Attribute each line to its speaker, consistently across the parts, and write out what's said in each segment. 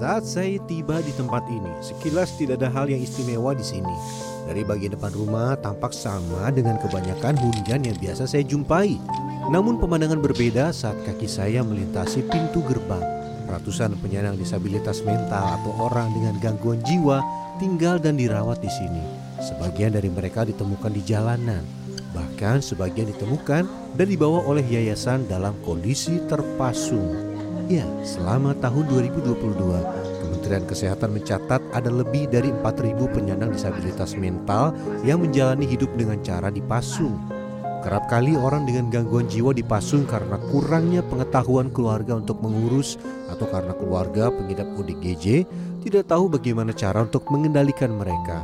Speaker 1: Saya tiba di tempat ini. Sekilas tidak ada hal yang istimewa di sini. Dari bagian depan rumah tampak sama dengan kebanyakan hunian yang biasa saya jumpai. Namun pemandangan berbeda saat kaki saya melintasi pintu gerbang. Ratusan penyandang disabilitas mental atau orang dengan gangguan jiwa tinggal dan dirawat di sini. Sebagian dari mereka ditemukan di jalanan. Bahkan sebagian ditemukan dan dibawa oleh yayasan dalam kondisi terpasung. Ya, selama tahun 2022, Kementerian Kesehatan mencatat ada lebih dari 4.000 penyandang disabilitas mental yang menjalani hidup dengan cara dipasung. Kerap kali orang dengan gangguan jiwa dipasung karena kurangnya pengetahuan keluarga untuk mengurus atau karena keluarga pengidap ODGJ tidak tahu bagaimana cara untuk mengendalikan mereka.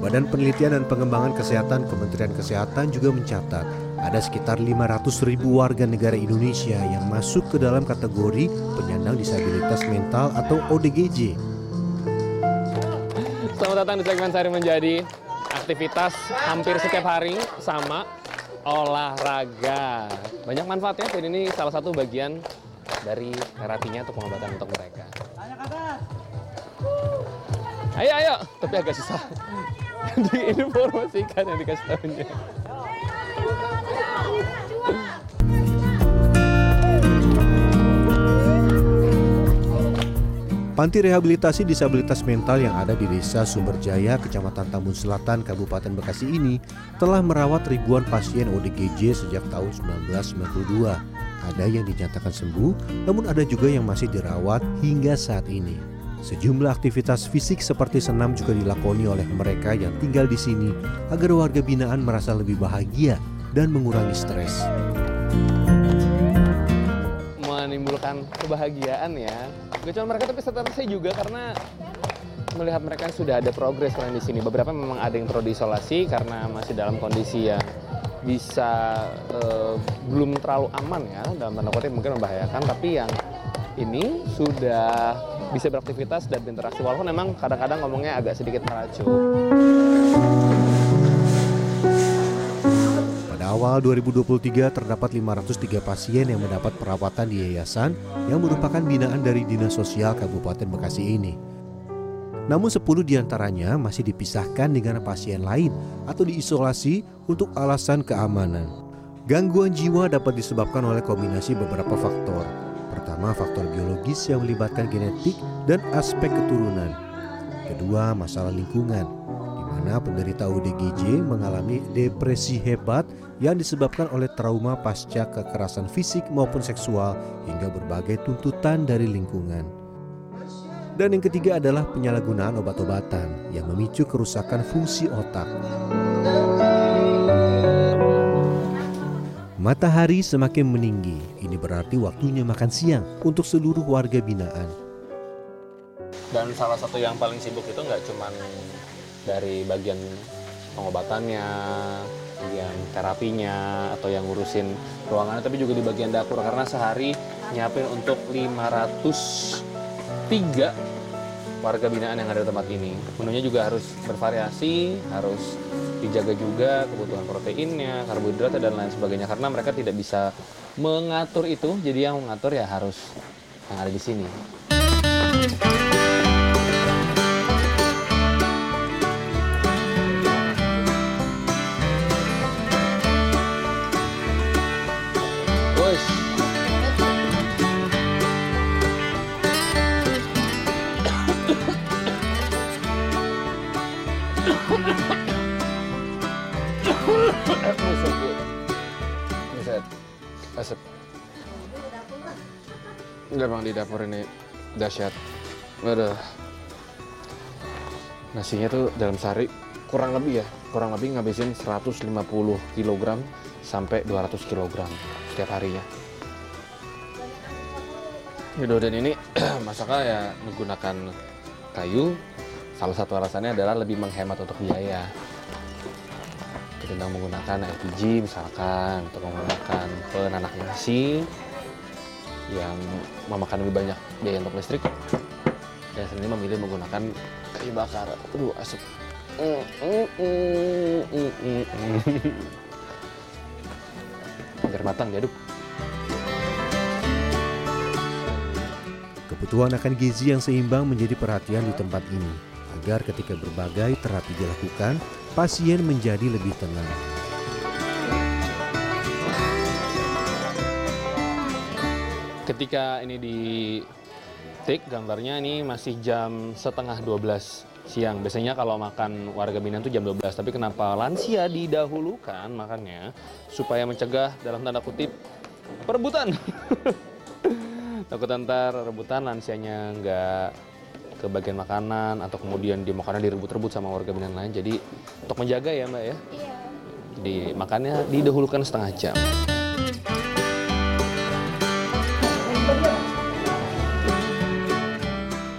Speaker 1: Badan Penelitian dan Pengembangan Kesehatan Kementerian Kesehatan juga mencatat ada sekitar 500 ribu warga negara Indonesia yang masuk ke dalam kategori penyandang disabilitas mental atau ODGJ.
Speaker 2: Selamat datang di segmen Sehari Menjadi. Aktivitas hampir setiap hari sama olahraga. Banyak manfaatnya, dan ini salah satu bagian dari terapinya atau pengobatan untuk mereka. Ayo, ayo. Tapi agak susah diinformasikan yang dikasih tahunya.
Speaker 1: Panti rehabilitasi disabilitas mental yang ada di Desa Sumberjaya, Kecamatan Tambun Selatan, Kabupaten Bekasi ini telah merawat ribuan pasien ODGJ sejak tahun 1992. Ada yang dinyatakan sembuh, namun ada juga yang masih dirawat hingga saat ini. Sejumlah aktivitas fisik seperti senam juga dilakoni oleh mereka yang tinggal di sini agar warga binaan merasa lebih bahagia dan mengurangi stres.
Speaker 2: Menimbulkan kebahagiaan ya. Gak cuma mereka tapi serta saya juga karena melihat mereka sudah ada progres kalian di sini. Beberapa memang ada yang perlu diisolasi karena masih dalam kondisi yang bisa eh, belum terlalu aman ya dalam tanda kutip mungkin membahayakan tapi yang ini sudah bisa beraktivitas dan berinteraksi walaupun memang kadang-kadang ngomongnya agak sedikit meracu.
Speaker 1: Awal 2023 terdapat 503 pasien yang mendapat perawatan di yayasan yang merupakan binaan dari Dinas Sosial Kabupaten Bekasi ini. Namun 10 di antaranya masih dipisahkan dengan pasien lain atau diisolasi untuk alasan keamanan. Gangguan jiwa dapat disebabkan oleh kombinasi beberapa faktor. Pertama, faktor biologis yang melibatkan genetik dan aspek keturunan. Kedua, masalah lingkungan, mana penderita ODGJ mengalami depresi hebat yang disebabkan oleh trauma pasca kekerasan fisik maupun seksual hingga berbagai tuntutan dari lingkungan. Dan yang ketiga adalah penyalahgunaan obat-obatan yang memicu kerusakan fungsi otak. Matahari semakin meninggi. Ini berarti waktunya makan siang untuk seluruh warga binaan.
Speaker 2: Dan salah satu yang paling sibuk itu nggak cuman dari bagian pengobatannya, bagian terapinya, atau yang ngurusin ruangannya, tapi juga di bagian dapur karena sehari nyiapin untuk 503 warga binaan yang ada di tempat ini. Menunya juga harus bervariasi, harus dijaga juga kebutuhan proteinnya, karbohidrat dan lain sebagainya karena mereka tidak bisa mengatur itu. Jadi yang mengatur ya harus yang ada di sini. Bu. Buset. Asap. Udah bang di dapur ini dahsyat. Waduh. Nasinya tuh dalam sehari kurang lebih ya, kurang lebih ngabisin 150 kg sampai 200 kg setiap harinya. Yaudah dan ini masaknya ya menggunakan kayu. Salah satu alasannya adalah lebih menghemat untuk biaya. Ketimbang menggunakan LPG misalkan untuk menggunakan penanak nasi yang memakan lebih banyak biaya untuk listrik. Dan sendiri memilih menggunakan kayu bakar. Aduh mm. biar matang diaduk.
Speaker 1: Kebutuhan akan gizi yang seimbang menjadi perhatian di tempat ini, agar ketika berbagai terapi dilakukan, pasien menjadi lebih tenang.
Speaker 2: Ketika ini di tik gambarnya ini masih jam setengah 12 siang. Biasanya kalau makan warga binaan itu jam 12, tapi kenapa lansia didahulukan makannya supaya mencegah dalam tanda kutip perebutan. Takut ntar rebutan lansianya nggak ke bagian makanan atau kemudian di makanan direbut-rebut sama warga binaan lain. Jadi untuk menjaga ya mbak ya.
Speaker 3: Iya.
Speaker 2: Jadi makannya didahulukan setengah jam.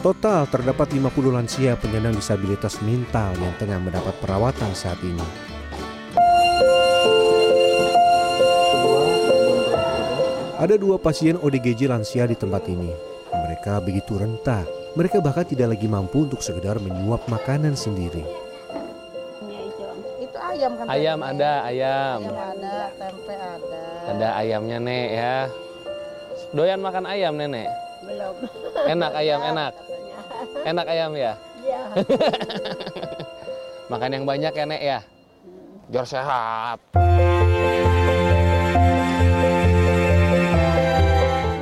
Speaker 1: Total terdapat 50 lansia penyandang disabilitas mental yang tengah mendapat perawatan saat ini. Ada dua pasien ODGJ lansia di tempat ini. Mereka begitu rentah. Mereka bahkan tidak lagi mampu untuk sekedar menyuap makanan sendiri.
Speaker 3: Itu ayam kan?
Speaker 2: Ayam
Speaker 3: tempe?
Speaker 2: ada, ayam.
Speaker 3: Ayam ada, tempe ada.
Speaker 2: Ada ayamnya nek ya. Doyan makan ayam nenek.
Speaker 3: Belum.
Speaker 2: Enak ayam, enak. Enak ayam ya.
Speaker 3: Iya.
Speaker 2: Makan yang banyak ya nek ya. Biar sehat.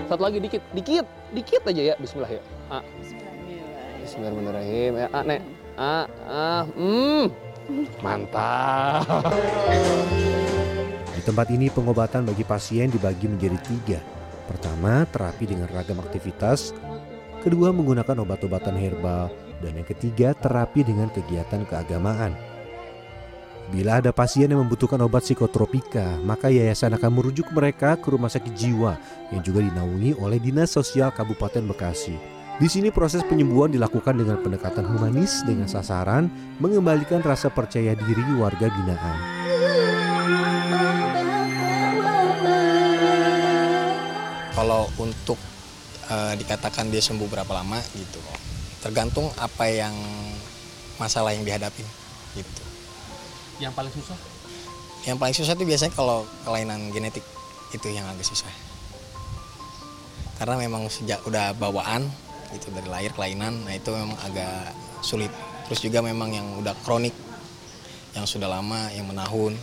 Speaker 2: Satu lagi dikit, dikit, dikit aja ya. Bismillah ya. Ah. Bismillahirrahmanirrahim. Ya, ah, nek. Ah, ah, hmm. Mantap.
Speaker 1: Di tempat ini pengobatan bagi pasien dibagi menjadi tiga. Pertama, terapi dengan ragam aktivitas. Kedua, menggunakan obat-obatan herbal. Dan yang ketiga, terapi dengan kegiatan keagamaan. Bila ada pasien yang membutuhkan obat psikotropika, maka yayasan akan merujuk mereka ke rumah sakit jiwa yang juga dinaungi oleh Dinas Sosial Kabupaten Bekasi. Di sini proses penyembuhan dilakukan dengan pendekatan humanis dengan sasaran mengembalikan rasa percaya diri warga binaan.
Speaker 4: kalau untuk eh, dikatakan dia sembuh berapa lama gitu tergantung apa yang masalah yang dihadapi gitu
Speaker 2: Yang paling susah?
Speaker 4: yang paling susah itu biasanya kalau kelainan genetik itu yang agak susah karena memang sejak udah bawaan gitu dari lahir kelainan nah itu memang agak sulit terus juga memang yang udah kronik yang sudah lama yang menahun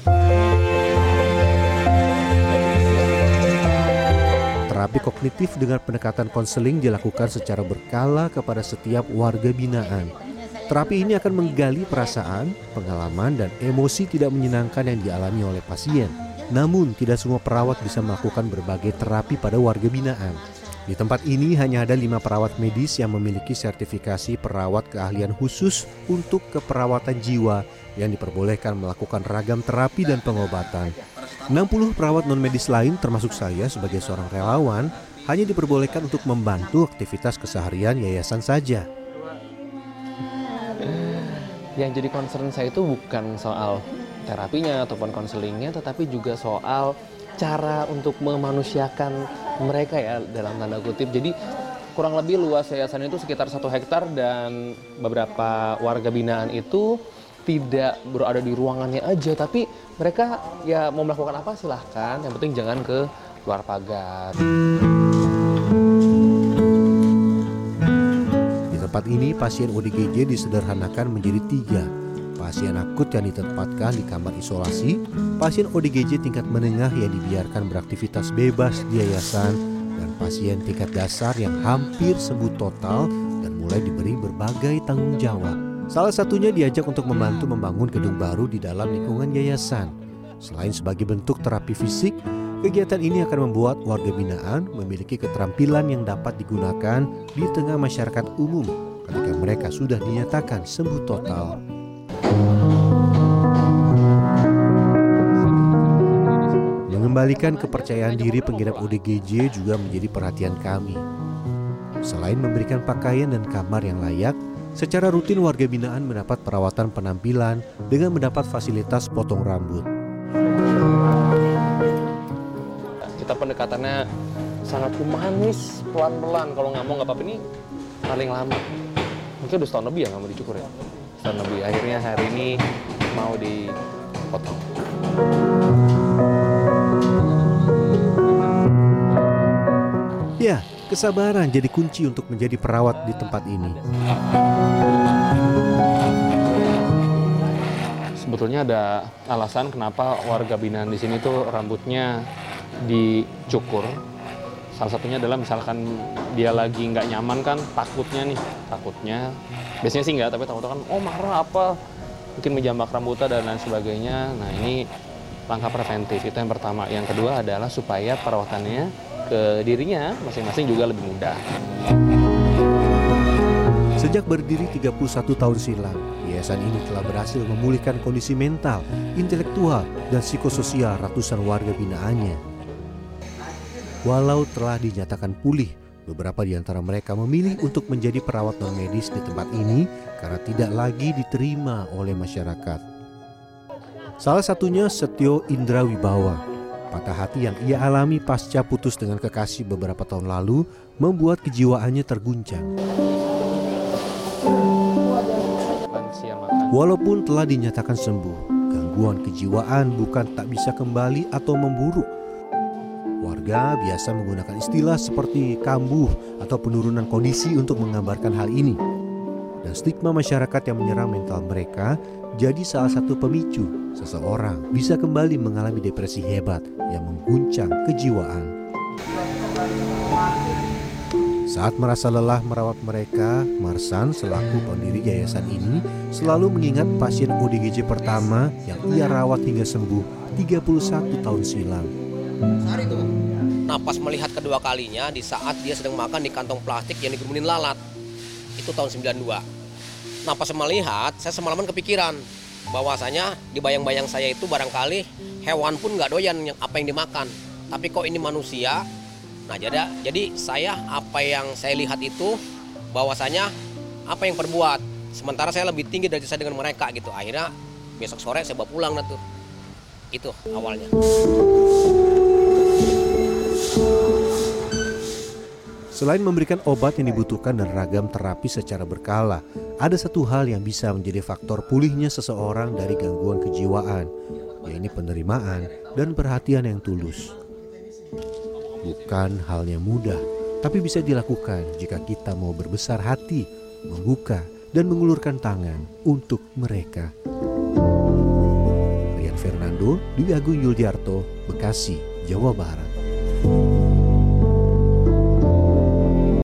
Speaker 1: Terapi kognitif dengan pendekatan konseling dilakukan secara berkala kepada setiap warga binaan. Terapi ini akan menggali perasaan, pengalaman, dan emosi tidak menyenangkan yang dialami oleh pasien. Namun, tidak semua perawat bisa melakukan berbagai terapi pada warga binaan. Di tempat ini hanya ada lima perawat medis yang memiliki sertifikasi perawat keahlian khusus untuk keperawatan jiwa yang diperbolehkan melakukan ragam terapi dan pengobatan. 60 perawat non-medis lain termasuk saya sebagai seorang relawan hanya diperbolehkan untuk membantu aktivitas keseharian yayasan saja.
Speaker 2: Yang jadi concern saya itu bukan soal terapinya ataupun konselingnya, tetapi juga soal cara untuk memanusiakan mereka ya dalam tanda kutip. Jadi kurang lebih luas yayasan itu sekitar satu hektar dan beberapa warga binaan itu tidak berada di ruangannya aja, tapi mereka ya mau melakukan apa silahkan. Yang penting jangan ke luar pagar.
Speaker 1: Di tempat ini pasien ODGJ disederhanakan menjadi tiga. Pasien akut yang ditempatkan di kamar isolasi, pasien ODGJ tingkat menengah yang dibiarkan beraktivitas bebas di yayasan, dan pasien tingkat dasar yang hampir sembuh total dan mulai diberi berbagai tanggung jawab. Salah satunya diajak untuk membantu membangun gedung baru di dalam lingkungan yayasan. Selain sebagai bentuk terapi fisik, kegiatan ini akan membuat warga binaan memiliki keterampilan yang dapat digunakan di tengah masyarakat umum ketika mereka sudah dinyatakan sembuh total. Mengembalikan kepercayaan diri pengidap ODGJ juga menjadi perhatian kami. Selain memberikan pakaian dan kamar yang layak, secara rutin warga binaan mendapat perawatan penampilan dengan mendapat fasilitas potong rambut.
Speaker 2: Kita pendekatannya sangat humanis, pelan-pelan. Kalau nggak mau nggak apa-apa ini paling lama. Mungkin udah setahun lebih ya nggak mau dicukur ya. Setahun lebih. Akhirnya hari ini mau dipotong.
Speaker 1: Ya, Kesabaran jadi kunci untuk menjadi perawat di tempat ini.
Speaker 2: Sebetulnya ada alasan kenapa warga binaan di sini tuh rambutnya dicukur. Salah satunya adalah misalkan dia lagi nggak nyaman kan, takutnya nih, takutnya. Biasanya sih nggak, tapi takutnya kan, oh marah apa, mungkin menjambak rambutnya dan lain sebagainya. Nah ini langkah preventif itu yang pertama. Yang kedua adalah supaya perawatannya ke dirinya masing-masing juga lebih mudah.
Speaker 1: Sejak berdiri 31 tahun silam, yayasan ini telah berhasil memulihkan kondisi mental, intelektual, dan psikososial ratusan warga binaannya. Walau telah dinyatakan pulih, beberapa di antara mereka memilih untuk menjadi perawat non medis di tempat ini karena tidak lagi diterima oleh masyarakat. Salah satunya Setio Indra Wibawa. Patah hati yang ia alami pasca putus dengan kekasih beberapa tahun lalu membuat kejiwaannya terguncang. Walaupun telah dinyatakan sembuh, gangguan kejiwaan bukan tak bisa kembali atau memburuk. Warga biasa menggunakan istilah seperti kambuh atau penurunan kondisi untuk menggambarkan hal ini. Dan stigma masyarakat yang menyerang mental mereka jadi salah satu pemicu seseorang bisa kembali mengalami depresi hebat yang mengguncang kejiwaan. Saat merasa lelah merawat mereka, Marsan selaku pendiri yayasan ini selalu mengingat pasien ODGJ pertama yang ia rawat hingga sembuh 31 tahun silam.
Speaker 5: Sehari. Nah pas melihat kedua kalinya di saat dia sedang makan di kantong plastik yang digerumunin lalat. Itu tahun 92. Nah pas melihat saya semalaman kepikiran bahwasanya di bayang-bayang saya itu barangkali hewan pun nggak doyan yang apa yang dimakan. Tapi kok ini manusia. Nah jadi jadi saya apa yang saya lihat itu bahwasanya apa yang perbuat. Sementara saya lebih tinggi dari saya dengan mereka gitu. Akhirnya besok sore saya bawa pulang. Itu awalnya.
Speaker 1: Selain memberikan obat yang dibutuhkan dan ragam terapi secara berkala, ada satu hal yang bisa menjadi faktor pulihnya seseorang dari gangguan kejiwaan, yaitu penerimaan dan perhatian yang tulus. Bukan hal yang mudah, tapi bisa dilakukan jika kita mau berbesar hati, membuka dan mengulurkan tangan untuk mereka. Rian Fernando, Dwi Agung Yuldiarto, Bekasi, Jawa Barat.